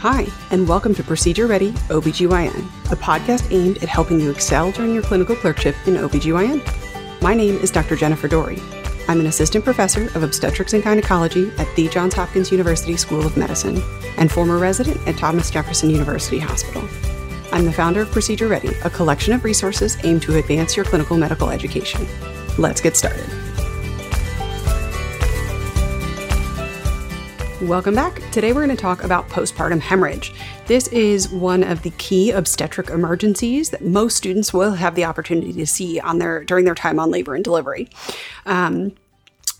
Hi, and welcome to Procedure Ready OBGYN, a podcast aimed at helping you excel during your clinical clerkship in OBGYN. My name is Dr. Jennifer Dory. I'm an assistant professor of obstetrics and gynecology at the Johns Hopkins University School of Medicine and former resident at Thomas Jefferson University Hospital. I'm the founder of Procedure Ready, a collection of resources aimed to advance your clinical medical education. Let's get started. Welcome back. Today we're going to talk about postpartum hemorrhage. This is one of the key obstetric emergencies that most students will have the opportunity to see on their during their time on labor and delivery. Um,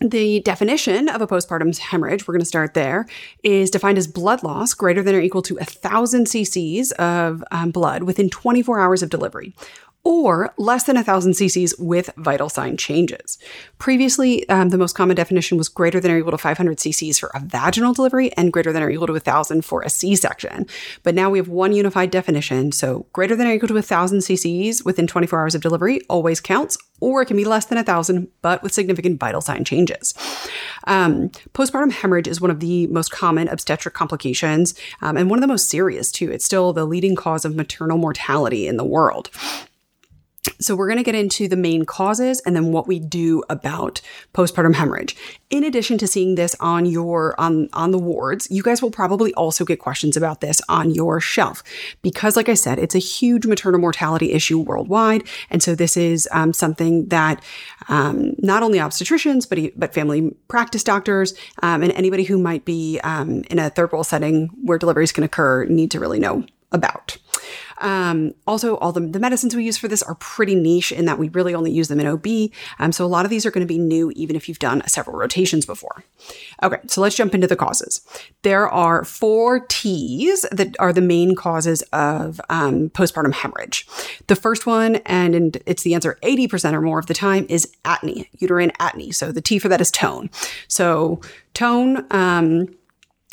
the definition of a postpartum hemorrhage, we're going to start there, is defined as blood loss greater than or equal to 1,000 cc's of um, blood within 24 hours of delivery or less than 1,000 cc's with vital sign changes. Previously, um, the most common definition was greater than or equal to 500 cc's for a vaginal delivery and greater than or equal to 1,000 for a C section. But now we have one unified definition. So greater than or equal to 1,000 cc's within 24 hours of delivery always counts, or it can be less than 1,000, but with significant vital sign changes. Um, postpartum hemorrhage is one of the most common obstetric complications um, and one of the most serious, too. It's still the leading cause of maternal mortality in the world. So, we're going to get into the main causes and then what we do about postpartum hemorrhage. In addition to seeing this on your on on the wards, you guys will probably also get questions about this on your shelf because, like I said, it's a huge maternal mortality issue worldwide, and so this is um, something that um, not only obstetricians but but family practice doctors um, and anybody who might be um, in a third world setting where deliveries can occur need to really know about. Um, also, all the, the, medicines we use for this are pretty niche in that we really only use them in OB. Um, so a lot of these are going to be new, even if you've done several rotations before. Okay, so let's jump into the causes. There are four T's that are the main causes of um, postpartum hemorrhage. The first one, and, it's the answer 80% or more of the time, is atony, uterine atony. So the T for that is tone. So tone, um,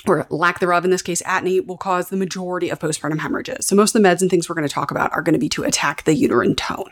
or lack thereof, in this case, atony, will cause the majority of postpartum hemorrhages. So most of the meds and things we're going to talk about are going to be to attack the uterine tone.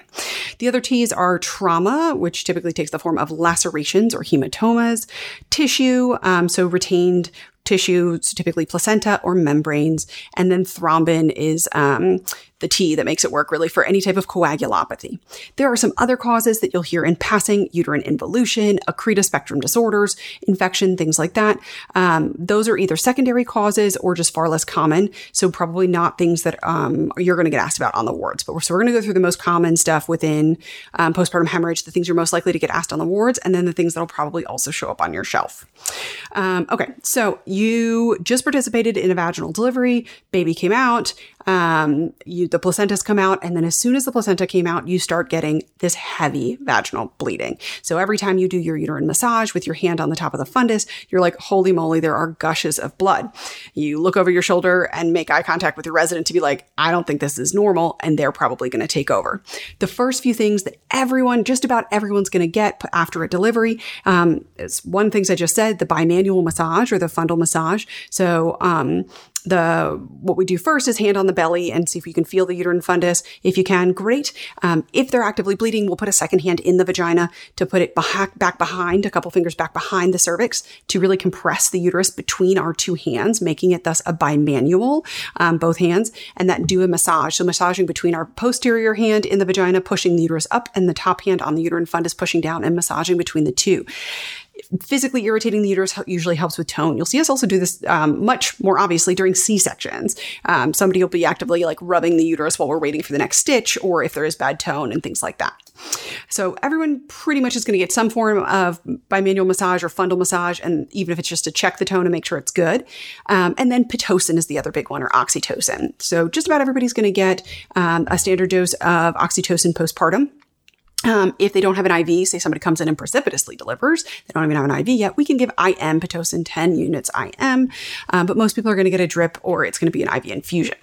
The other T's are trauma, which typically takes the form of lacerations or hematomas, tissue, um, so retained tissues, typically placenta or membranes, and then thrombin is um, the T that makes it work really for any type of coagulopathy. There are some other causes that you'll hear in passing uterine involution, accreta spectrum disorders, infection, things like that. Um, those are either secondary causes or just far less common. So, probably not things that um, you're going to get asked about on the wards. But we're, so, we're going to go through the most common stuff within um, postpartum hemorrhage, the things you're most likely to get asked on the wards, and then the things that'll probably also show up on your shelf. Um, okay, so you just participated in a vaginal delivery, baby came out, um, you, the placentas come out, and then as soon as the placenta came out, you start getting this heavy vaginal bleeding. So every time you do your uterine massage with your hand on the top of the fundus, you're like, holy moly, there are gushes of blood. You look over your shoulder and make eye contact with your resident to be like, I don't think this is normal, and they're probably going to take over. The first few things that everyone, just about everyone's going to get after a delivery, um, is one things I just said, the bimanual massage or the fundal massage. So um, the what we do first is hand on the belly and see if you can feel the uterine fundus. If you can, great. Um, if they're actively bleeding, we'll put a second hand in the vagina to put it back, back behind, a couple fingers back behind the cervix to really compress the uterus between our two hands, making it thus a bimanual, um, both hands, and that do a massage. So massaging between our posterior hand in the vagina, pushing the uterus up, and the top hand on the uterine fundus, pushing down, and massaging between the two physically irritating the uterus usually helps with tone. You'll see us also do this um, much more obviously during C sections. Um, somebody will be actively like rubbing the uterus while we're waiting for the next stitch, or if there is bad tone and things like that. So everyone pretty much is going to get some form of bimanual massage or fundal massage, and even if it's just to check the tone and make sure it's good. Um, and then pitocin is the other big one, or oxytocin. So just about everybody's going to get um, a standard dose of oxytocin postpartum. Um, if they don't have an IV, say somebody comes in and precipitously delivers, they don't even have an IV yet, we can give IM Pitocin 10 units IM, um, but most people are going to get a drip or it's going to be an IV infusion.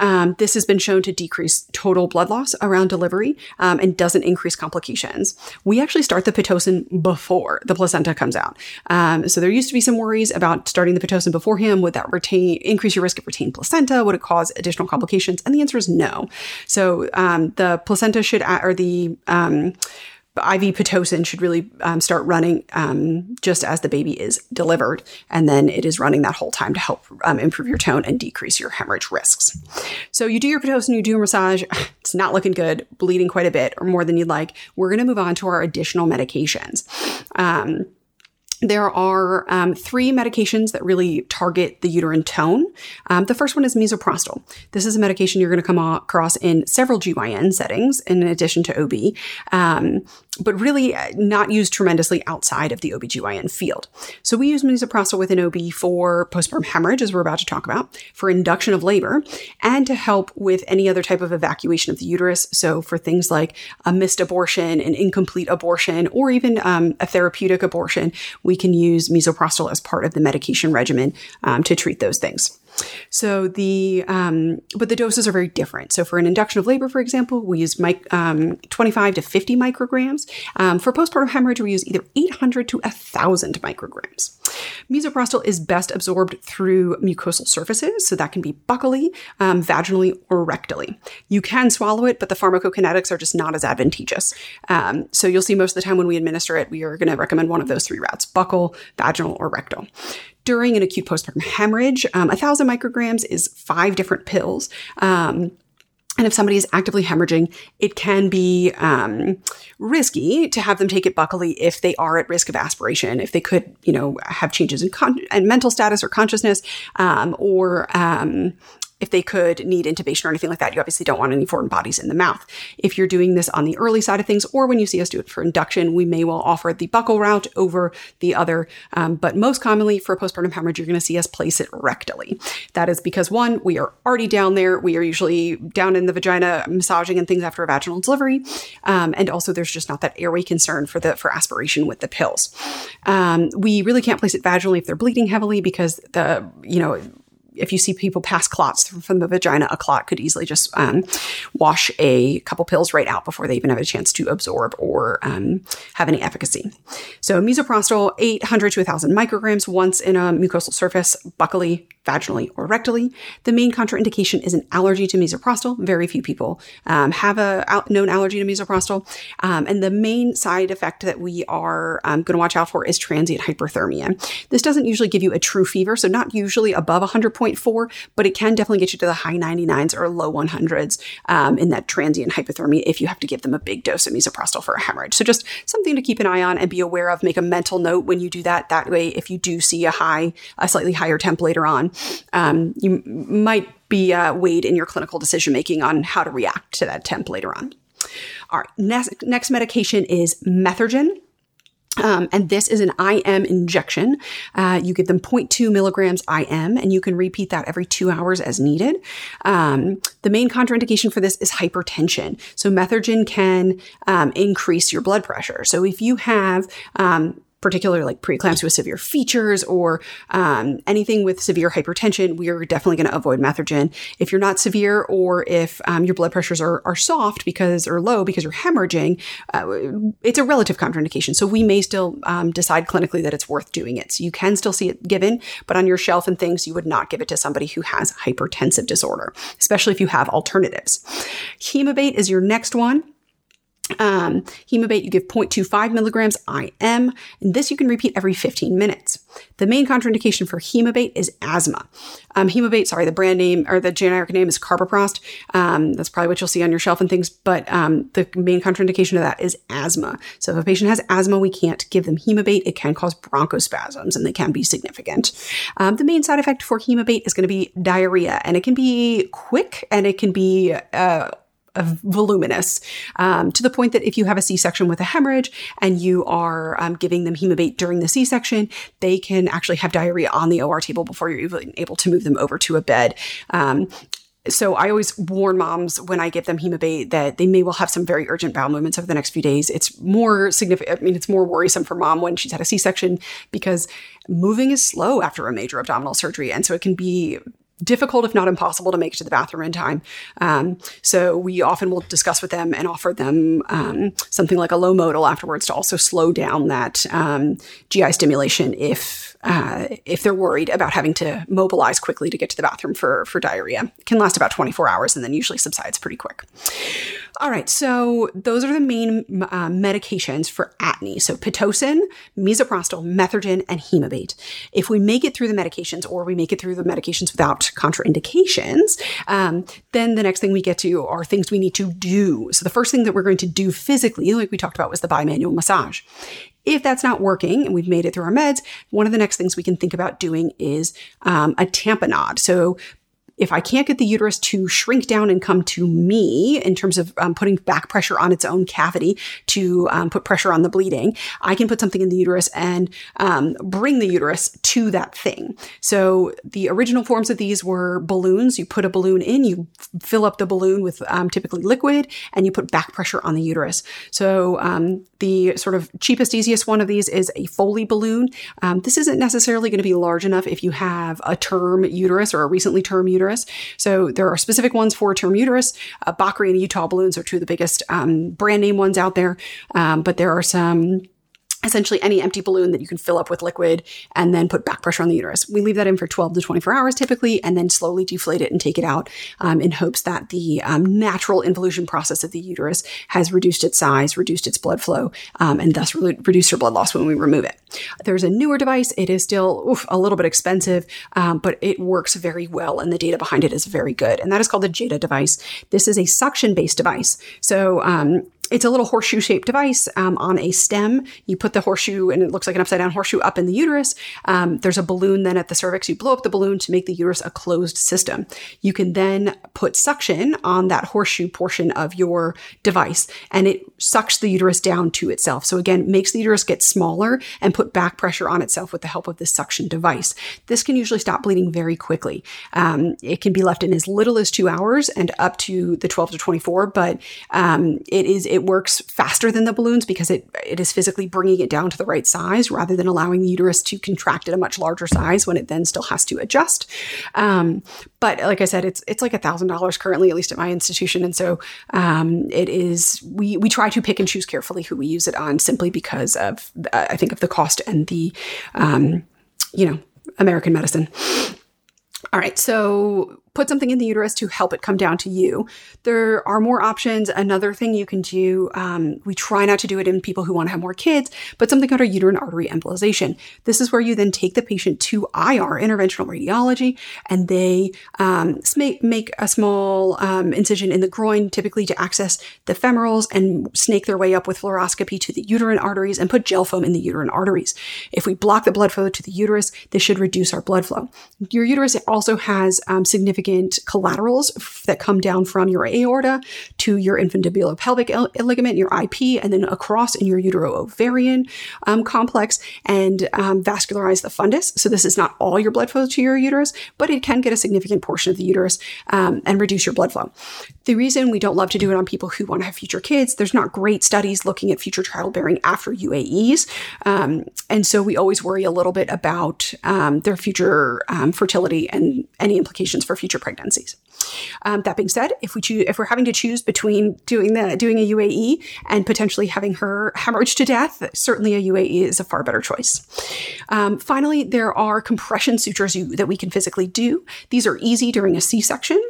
Um, this has been shown to decrease total blood loss around delivery um, and doesn't increase complications. We actually start the Pitocin before the placenta comes out. Um, so there used to be some worries about starting the Pitocin beforehand. Would that retain increase your risk of retained placenta? Would it cause additional complications? And the answer is no. So um, the placenta should, or the um, IV Pitocin should really um, start running um, just as the baby is delivered, and then it is running that whole time to help um, improve your tone and decrease your hemorrhage risks. So you do your Pitocin, you do a massage, it's not looking good, bleeding quite a bit or more than you'd like. We're going to move on to our additional medications. There are um, three medications that really target the uterine tone. Um, the first one is misoprostol. This is a medication you're going to come across in several GYN settings in addition to OB, um, but really uh, not used tremendously outside of the OBGYN field. So we use misoprostol within OB for postpartum hemorrhage, as we're about to talk about, for induction of labor, and to help with any other type of evacuation of the uterus. So for things like a missed abortion, an incomplete abortion, or even um, a therapeutic abortion, we we can use misoprostol as part of the medication regimen um, to treat those things. So the um, but the doses are very different. So for an induction of labor, for example, we use mic, um, 25 to 50 micrograms. Um, for postpartum hemorrhage, we use either 800 to 1,000 micrograms. Misoprostol is best absorbed through mucosal surfaces, so that can be buccally, um, vaginally, or rectally. You can swallow it, but the pharmacokinetics are just not as advantageous. Um, so you'll see most of the time when we administer it, we are going to recommend one of those three routes: buccal, vaginal, or rectal during an acute postpartum hemorrhage. Um, 1,000 micrograms is five different pills. Um, and if somebody is actively hemorrhaging, it can be um, risky to have them take it buccally if they are at risk of aspiration, if they could, you know, have changes in, con- in mental status or consciousness, um, or um, if they could need intubation or anything like that, you obviously don't want any foreign bodies in the mouth. If you're doing this on the early side of things, or when you see us do it for induction, we may well offer the buccal route over the other. Um, but most commonly for a postpartum hemorrhage, you're going to see us place it rectally. That is because one, we are already down there. We are usually down in the vagina, massaging and things after a vaginal delivery, um, and also there's just not that airway concern for the for aspiration with the pills. Um, we really can't place it vaginally if they're bleeding heavily because the you know if you see people pass clots from the vagina, a clot could easily just um, wash a couple pills right out before they even have a chance to absorb or um, have any efficacy. So, misoprostol, 800 to 1,000 micrograms once in a mucosal surface, buccally, vaginally, or rectally. The main contraindication is an allergy to misoprostol. Very few people um, have a known allergy to misoprostol. Um, and the main side effect that we are um, going to watch out for is transient hyperthermia. This doesn't usually give you a true fever, so not usually above 100 0.4, but it can definitely get you to the high 99s or low 100s um, in that transient hypothermia if you have to give them a big dose of misoprostol for a hemorrhage. So just something to keep an eye on and be aware of. Make a mental note when you do that. That way, if you do see a high, a slightly higher temp later on, um, you might be uh, weighed in your clinical decision making on how to react to that temp later on. All right, next, next medication is methergine. Um, and this is an IM injection. Uh, you give them 0.2 milligrams IM, and you can repeat that every two hours as needed. Um, the main contraindication for this is hypertension. So, methergine can um, increase your blood pressure. So, if you have particularly like preeclampsia with severe features or um, anything with severe hypertension, we are definitely going to avoid methergine. If you're not severe or if um, your blood pressures are, are soft because or low because you're hemorrhaging, uh, it's a relative contraindication. So we may still um, decide clinically that it's worth doing it. So you can still see it given, but on your shelf and things, you would not give it to somebody who has hypertensive disorder, especially if you have alternatives. Hemabate is your next one. Um, Hemabate, you give 0.25 milligrams IM, and this you can repeat every 15 minutes. The main contraindication for Hemabate is asthma. Um, Hemabate, sorry, the brand name or the generic name is Carboprost. Um, that's probably what you'll see on your shelf and things, but um, the main contraindication of that is asthma. So if a patient has asthma, we can't give them Hemabate. It can cause bronchospasms and they can be significant. Um, the main side effect for Hemabate is going to be diarrhea, and it can be quick and it can be uh, voluminous um, to the point that if you have a C-section with a hemorrhage and you are um, giving them hemabate during the C-section, they can actually have diarrhea on the OR table before you're even able to move them over to a bed. Um, so I always warn moms when I give them hemabate that they may well have some very urgent bowel movements over the next few days. It's more significant. I mean, it's more worrisome for mom when she's had a C-section because moving is slow after a major abdominal surgery, and so it can be difficult, if not impossible, to make it to the bathroom in time. Um, so we often will discuss with them and offer them um, something like a Lomotil afterwards to also slow down that um, GI stimulation if uh, if they're worried about having to mobilize quickly to get to the bathroom for for diarrhea. It can last about 24 hours and then usually subsides pretty quick. All right, so those are the main uh, medications for atony. So pitocin, misoprostol, methergine, and hemabate. If we make it through the medications, or we make it through the medications without contraindications, um, then the next thing we get to are things we need to do. So the first thing that we're going to do physically, like we talked about, was the bimanual massage. If that's not working and we've made it through our meds, one of the next things we can think about doing is um, a tamponade. So if I can't get the uterus to shrink down and come to me in terms of um, putting back pressure on its own cavity to um, put pressure on the bleeding, I can put something in the uterus and um, bring the uterus to that thing. So the original forms of these were balloons. You put a balloon in, you fill up the balloon with um, typically liquid, and you put back pressure on the uterus. So um, the sort of cheapest, easiest one of these is a Foley balloon. Um, this isn't necessarily going to be large enough if you have a term uterus or a recently term uterus uterus. So there are specific ones for term uterus. Uh, Bakri and Utah balloons are two of the biggest um, brand name ones out there, um, but there are some essentially any empty balloon that you can fill up with liquid and then put back pressure on the uterus. We leave that in for 12 to 24 hours typically, and then slowly deflate it and take it out um, in hopes that the um, natural involution process of the uterus has reduced its size, reduced its blood flow, um, and thus re- reduced your blood loss when we remove it. There's a newer device. It is still oof, a little bit expensive, um, but it works very well, and the data behind it is very good. And that is called the Jada device. This is a suction based device. So um, it's a little horseshoe shaped device um, on a stem. You put the horseshoe, and it looks like an upside down horseshoe up in the uterus. Um, there's a balloon then at the cervix. You blow up the balloon to make the uterus a closed system. You can then put suction on that horseshoe portion of your device, and it sucks the uterus down to itself. So again, makes the uterus get smaller and put back pressure on itself with the help of this suction device. This can usually stop bleeding very quickly. Um, it can be left in as little as two hours and up to the 12 to 24, but um, it is it it works faster than the balloons because it, it is physically bringing it down to the right size rather than allowing the uterus to contract at a much larger size when it then still has to adjust. Um, but like I said, it's it's like thousand dollars currently, at least at my institution, and so um, it is. We we try to pick and choose carefully who we use it on, simply because of uh, I think of the cost and the um, you know American medicine. All right, so put something in the uterus to help it come down to you. There are more options. Another thing you can do, um, we try not to do it in people who want to have more kids, but something called a uterine artery embolization. This is where you then take the patient to IR, interventional radiology, and they um, make, a small um, incision in the groin, typically to access the femorals, and snake their way up with fluoroscopy to the uterine arteries and put gel foam in the uterine arteries. If we block the blood flow to the uterus, this should reduce our blood flow. Your uterus also has um, significant significant collaterals that come down from your aorta to your infundibulopelvic ligament, your IP, and then across in your uteroovarian um, complex and um, vascularize the fundus. So this is not all your blood flow to your uterus, but it can get a significant portion of the uterus um, and reduce your blood flow. The reason we don't love to do it on people who want to have future kids, there's not great studies looking at future childbearing after UAEs. Um, and so we always worry a little bit about um, their future um, fertility and any implications for future future pregnancies. Um, that being said, if we choose, if we're having to choose between doing the doing a UAE and potentially having her hemorrhage to death, certainly a UAE is a far better choice. Um, finally, there are compression sutures you, that we can physically do. These are easy during a C-section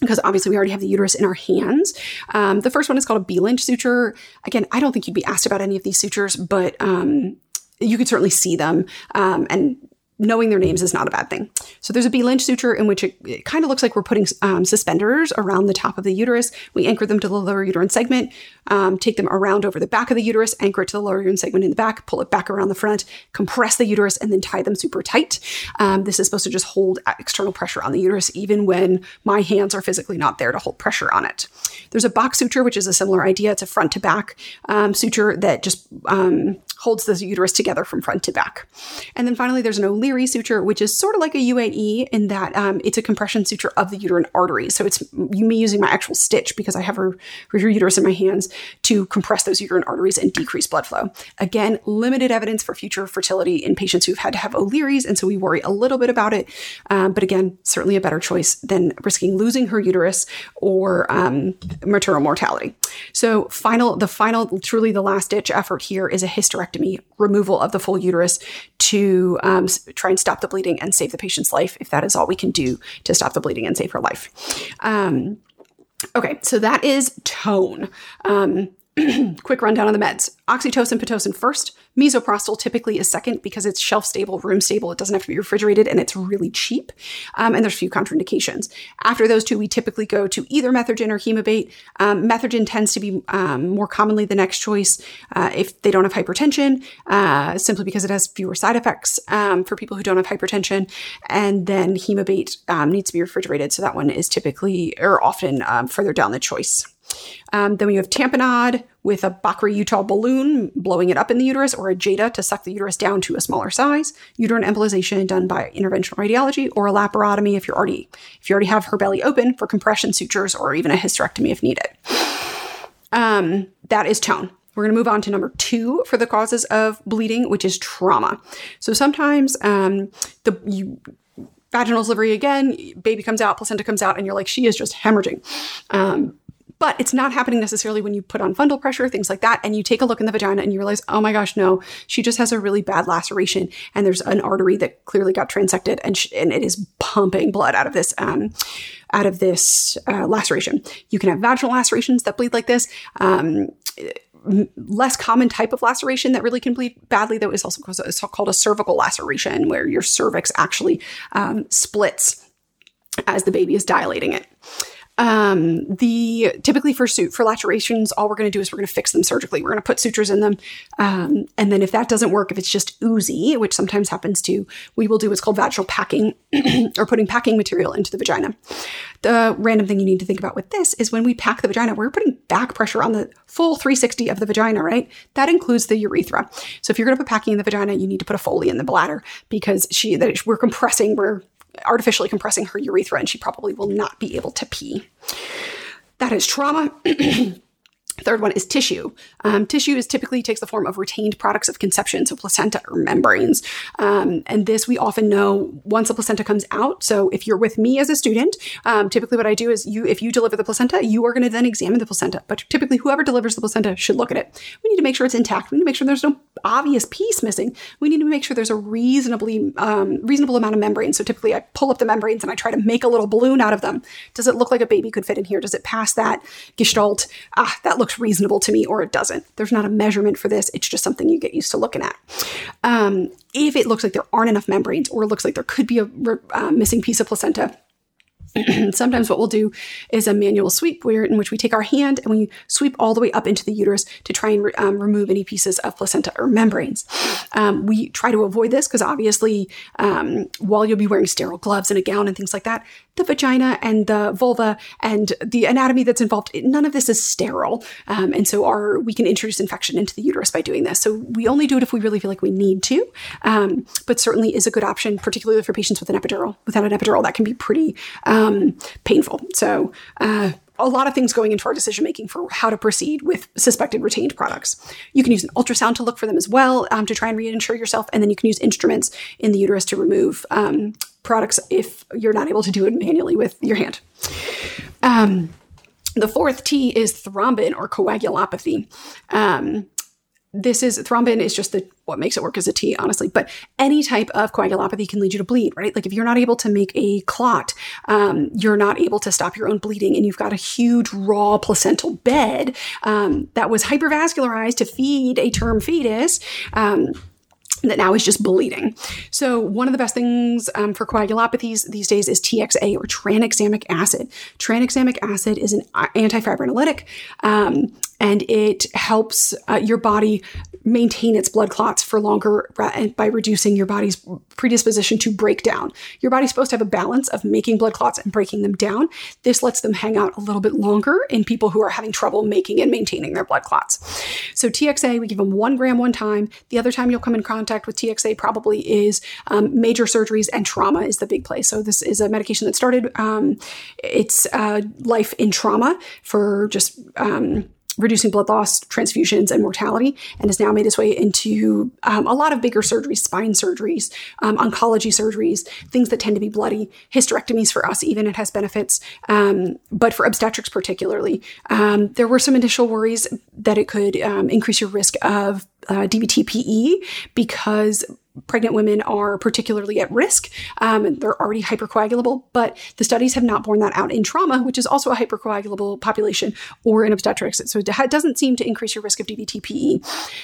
because obviously we already have the uterus in our hands. Um, the first one is called a B-Lynch suture. Again, I don't think you'd be asked about any of these sutures, but um, you could certainly see them um, and knowing their names is not a bad thing. So there's a B-Lynch suture in which it, it kind of looks like we're putting um, suspenders around the top of the uterus. We anchor them to the lower uterine segment, um, take them around over the back of the uterus, anchor it to the lower uterine segment in the back, pull it back around the front, compress the uterus, and then tie them super tight. Um, this is supposed to just hold external pressure on the uterus, even when my hands are physically not there to hold pressure on it. There's a box suture, which is a similar idea. It's a front to back um, suture that just um, holds the uterus together from front to back. And then finally, there's an O'Leary suture, which is sort of like a UAE in that um, it's a compression suture of the uterine arteries. So it's me using my actual stitch because I have her, her uterus in my hands to compress those uterine arteries and decrease blood flow. Again, limited evidence for future fertility in patients who've had to have O'Leary's, and so we worry a little bit about it. Um, but again, certainly a better choice than risking losing her uterus or um, maternal mortality. So final, the final, truly the last ditch effort here is a hysterectomy, removal of the full uterus to um, try and stop the bleeding and save the patient's life, if that is all we can do to stop the bleeding and save her life. Um, Okay, so that is tone. Um, quick rundown on the meds oxytocin, pitocin first. Misoprostol typically is second because it's shelf stable, room stable. It doesn't have to be refrigerated and it's really cheap. Um, and there's few contraindications. After those two, we typically go to either Methergine or Hemabate. Um, tends to be um, more commonly the next choice uh, if they don't have hypertension, uh, simply because it has fewer side effects um, for people who don't have hypertension. And then Hemabate um, needs to be refrigerated. So that one is typically or often um, further down the choice. Um, then we have tamponade with a Bakri-Utah balloon blowing it up in the uterus, or a Jada to suck the uterus down to a smaller size. Uterine embolization done by interventional radiology, or a laparotomy if you're already if you already have her belly open for compression sutures, or even a hysterectomy if needed. Um, that is tone. We're going to move on to number two for the causes of bleeding, which is trauma. So sometimes um, the you, vaginal delivery again, baby comes out, placenta comes out, and you're like, she is just hemorrhaging. Um, but it's not happening necessarily when you put on fundal pressure, things like that. And you take a look in the vagina and you realize, oh my gosh, no, she just has a really bad laceration. And there's an artery that clearly got transected and, sh- and it is pumping blood out of this, um, out of this uh, laceration. You can have vaginal lacerations that bleed like this. Um, less common type of laceration that really can bleed badly, though, is also called a cervical laceration, where your cervix actually um, splits as the baby is dilating it. Um, the typically for suit for lacerations, all we're going to do is we're going to fix them surgically. We're going to put sutures in them, um, and then if that doesn't work, if it's just oozy, which sometimes happens too, we will do what's called vaginal packing or putting packing material into the vagina. The random thing you need to think about with this is when we pack the vagina, we're putting back pressure on the full 360 of the vagina, right? That includes the urethra. So if you're going to put packing in the vagina, you need to put a Foley in the bladder because she that we're compressing, we're artificially compressing her urethra and she probably will not be able to pee. That is trauma. Third one is tissue. Um, tissue is typically takes the form of retained products of conception, so placenta or membranes. Um, and this we often know once a placenta comes out. So if you're with me as a student, um, typically what I do is you, if you deliver the placenta, you are going to then examine the placenta. But typically, whoever delivers the placenta should look at it. We need to make sure it's intact. We need to make sure there's no obvious piece missing. We need to make sure there's a reasonably um, reasonable amount of membrane. So typically, I pull up the membranes and I try to make a little balloon out of them. Does it look like a baby could fit in here? Does it pass that gestalt? Ah, that looks looks reasonable to me or it doesn't. There's not a measurement for this. It's just something you get used to looking at. Um, if it looks like there aren't enough membranes or it looks like there could be a uh, missing piece of placenta, Sometimes what we'll do is a manual sweep where in which we take our hand and we sweep all the way up into the uterus to try and re- um, remove any pieces of placenta or membranes. Um, we try to avoid this because obviously um, while you'll be wearing sterile gloves and a gown and things like that, the vagina and the vulva and the anatomy that's involved, none of this is sterile. Um, and so our we can introduce infection into the uterus by doing this. So we only do it if we really feel like we need to, um, but certainly is a good option, particularly for patients with an epidural. Without an epidural, that can be pretty um, painful. So, uh, a lot of things going into our decision making for how to proceed with suspected retained products. You can use an ultrasound to look for them as well um, to try and reinsure yourself, and then you can use instruments in the uterus to remove um, products if you're not able to do it manually with your hand. Um, the fourth T is thrombin or coagulopathy. Um, this is thrombin is just the what makes it work as a T, honestly. But any type of coagulopathy can lead you to bleed, right? Like if you're not able to make a clot, um, you're not able to stop your own bleeding, and you've got a huge raw placental bed um, that was hypervascularized to feed a term fetus. Um, that now is just bleeding. So, one of the best things um, for coagulopathies these days is TXA or tranexamic acid. Tranexamic acid is an antifibrinolytic. Um, and it helps uh, your body maintain its blood clots for longer by reducing your body's predisposition to break down. Your body's supposed to have a balance of making blood clots and breaking them down. This lets them hang out a little bit longer in people who are having trouble making and maintaining their blood clots. So TXA, we give them one gram one time. The other time you'll come in contact with TXA probably is um, major surgeries and trauma is the big place. So this is a medication that started. Um, it's uh, life in trauma for just um, reducing blood loss, transfusions, and mortality, and has now made its way into um, a lot of bigger surgeries, spine surgeries, um, oncology surgeries, things that tend to be bloody, hysterectomies for us, even it has benefits. Um, but for obstetrics, particularly, um, there were some initial worries that it could um, increase your risk of uh, DVT-PE because pregnant women are particularly at risk. Um, they're already hypercoagulable, but the studies have not borne that out in trauma, which is also a hypercoagulable population, or in obstetrics. So it doesn't seem to increase your risk of DVT-PE.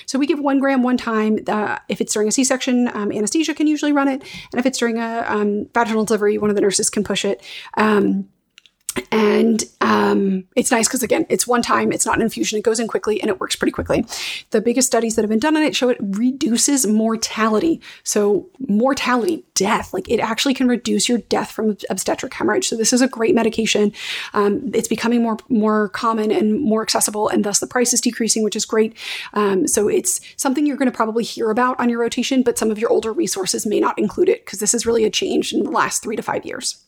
So we give one gram one time. Uh, if it's during a C-section, um, anesthesia can usually run it, and if it's during a um, vaginal delivery, one of the nurses can push it. Um, and um, it's nice because again it's one time it's not an infusion it goes in quickly and it works pretty quickly. The biggest studies that have been done on it show it reduces mortality. So mortality death like it actually can reduce your death from obstetric hemorrhage. So this is a great medication. Um, it's becoming more more common and more accessible and thus the price is decreasing which is great. Um, so it's something you're going to probably hear about on your rotation but some of your older resources may not include it because this is really a change in the last three to five years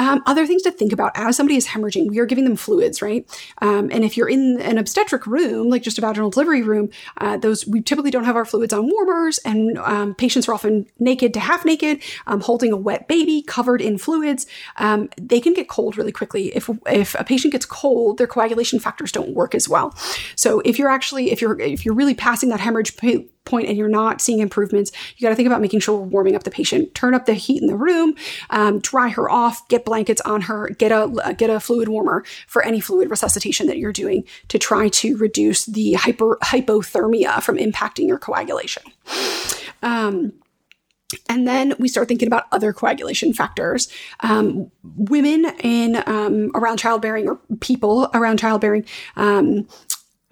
um, other things to think about as somebody is hemorrhaging, we are giving them fluids, right? Um, and if you're in an obstetric room, like just a vaginal delivery room, uh, those we typically don't have our fluids on warmers, and um, patients are often naked to half naked, um, holding a wet baby covered in fluids. Um, they can get cold really quickly. If if a patient gets cold, their coagulation factors don't work as well. So if you're actually if you're if you're really passing that hemorrhage point and you're not seeing improvements, you got to think about making sure we're warming up the patient. Turn up the heat in the room, um, dry her off, get blankets on her, get a get a fluid warmer for any fluid resuscitation that you're doing to try to reduce the hyper hypothermia from impacting your coagulation. Um, and then we start thinking about other coagulation factors. Um, women in um, around childbearing or people around childbearing um,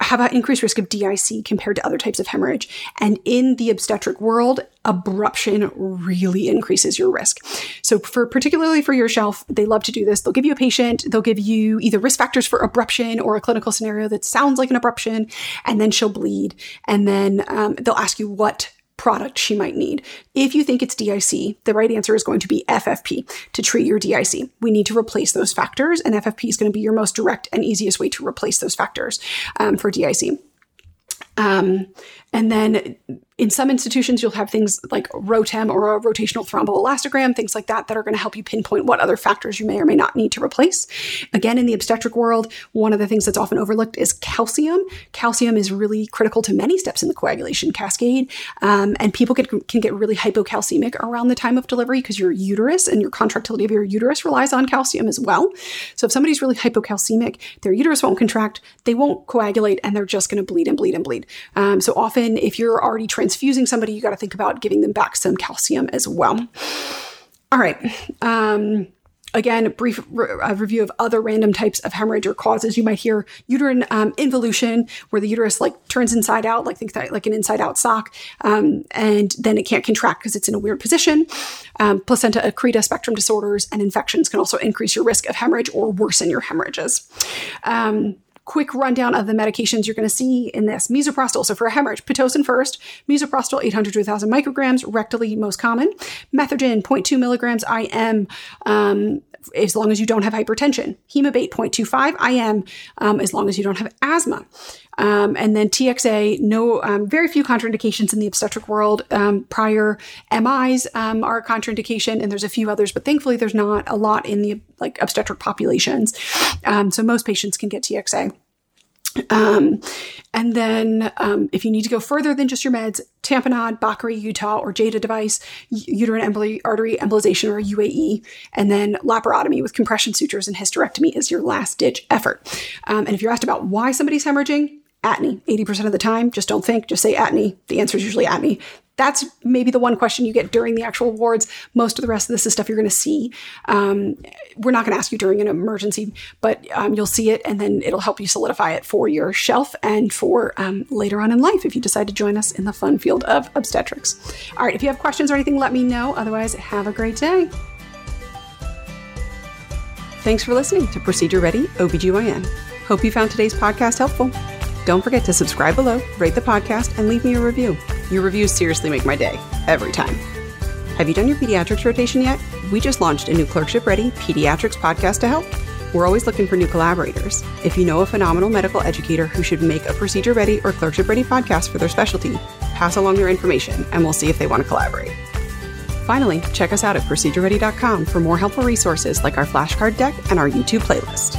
have an increased risk of DIC compared to other types of hemorrhage. And in the obstetric world, abruption really increases your risk. So for particularly for your shelf, they love to do this. They'll give you a patient, they'll give you either risk factors for abruption or a clinical scenario that sounds like an abruption, and then she'll bleed. And then um, they'll ask you what product she might need. If you think it's DIC, the right answer is going to be FFP to treat your DIC. We need to replace those factors, and FFP is going to be your most direct and easiest way to replace those factors um, for DIC. Um, and then in some institutions, you'll have things like ROTEM or a rotational thromboelastogram, things like that, that are going to help you pinpoint what other factors you may or may not need to replace. Again, in the obstetric world, one of the things that's often overlooked is calcium. Calcium is really critical to many steps in the coagulation cascade, um, and people get, can get really hypocalcemic around the time of delivery because your uterus and your contractility of your uterus relies on calcium as well. So if somebody's really hypocalcemic, their uterus won't contract, they won't coagulate, and they're just going to bleed and bleed and bleed. Um, so often, if you're already transfusing somebody, you got to think about giving them back some calcium as well. All right. Um, again, a brief re- review of other random types of hemorrhage or causes. You might hear uterine um, involution, where the uterus like turns inside out, like think that like an inside out sock, um, and then it can't contract because it's in a weird position. Um, placenta accreta spectrum disorders and infections can also increase your risk of hemorrhage or worsen your hemorrhages. Um, quick rundown of the medications you're going to see in this. Misoprostol, so for a hemorrhage, Pitocin first, misoprostol 800 to 1,000 micrograms, rectally most common. Methergine 0.2 milligrams IM, um, as long as you don't have hypertension. Hemabate 0.25 IM, um, as long as you don't have asthma. Um, and then TXA, no, um, very few contraindications in the obstetric world. Um, prior MIs um, are a contraindication, and there's a few others, but thankfully there's not a lot in the like obstetric populations. Um, so most patients can get TXA. Um, and then, um, if you need to go further than just your meds, tamponade, Bakri, Utah, or Jada device, uterine artery embolization or UAE, and then laparotomy with compression sutures and hysterectomy is your last ditch effort. Um, and if you're asked about why somebody's hemorrhaging, atony 80% of the time just don't think just say atony the answer is usually atony that's maybe the one question you get during the actual awards. most of the rest of this is stuff you're going to see. Um, we're not going to ask you during an emergency but um, you'll see it and then it'll help you solidify it for your shelf and for um, later on in life if you decide to join us in the fun field of obstetrics. All right if you have questions or anything let me know. Otherwise have a great day. Thanks for listening to procedure ready obgyn hope you found today's podcast helpful. Don't forget to subscribe below, rate the podcast, and leave me a review. Your reviews seriously make my day, every time. Have you done your pediatrics rotation yet? We just launched a new clerkship ready pediatrics podcast to help. We're always looking for new collaborators. If you know a phenomenal medical educator who should make a procedure ready or clerkship ready podcast for their specialty, pass along their information and we'll see if they want to collaborate. Finally, check us out at procedureready.com for more helpful resources like our flashcard deck and our YouTube playlist.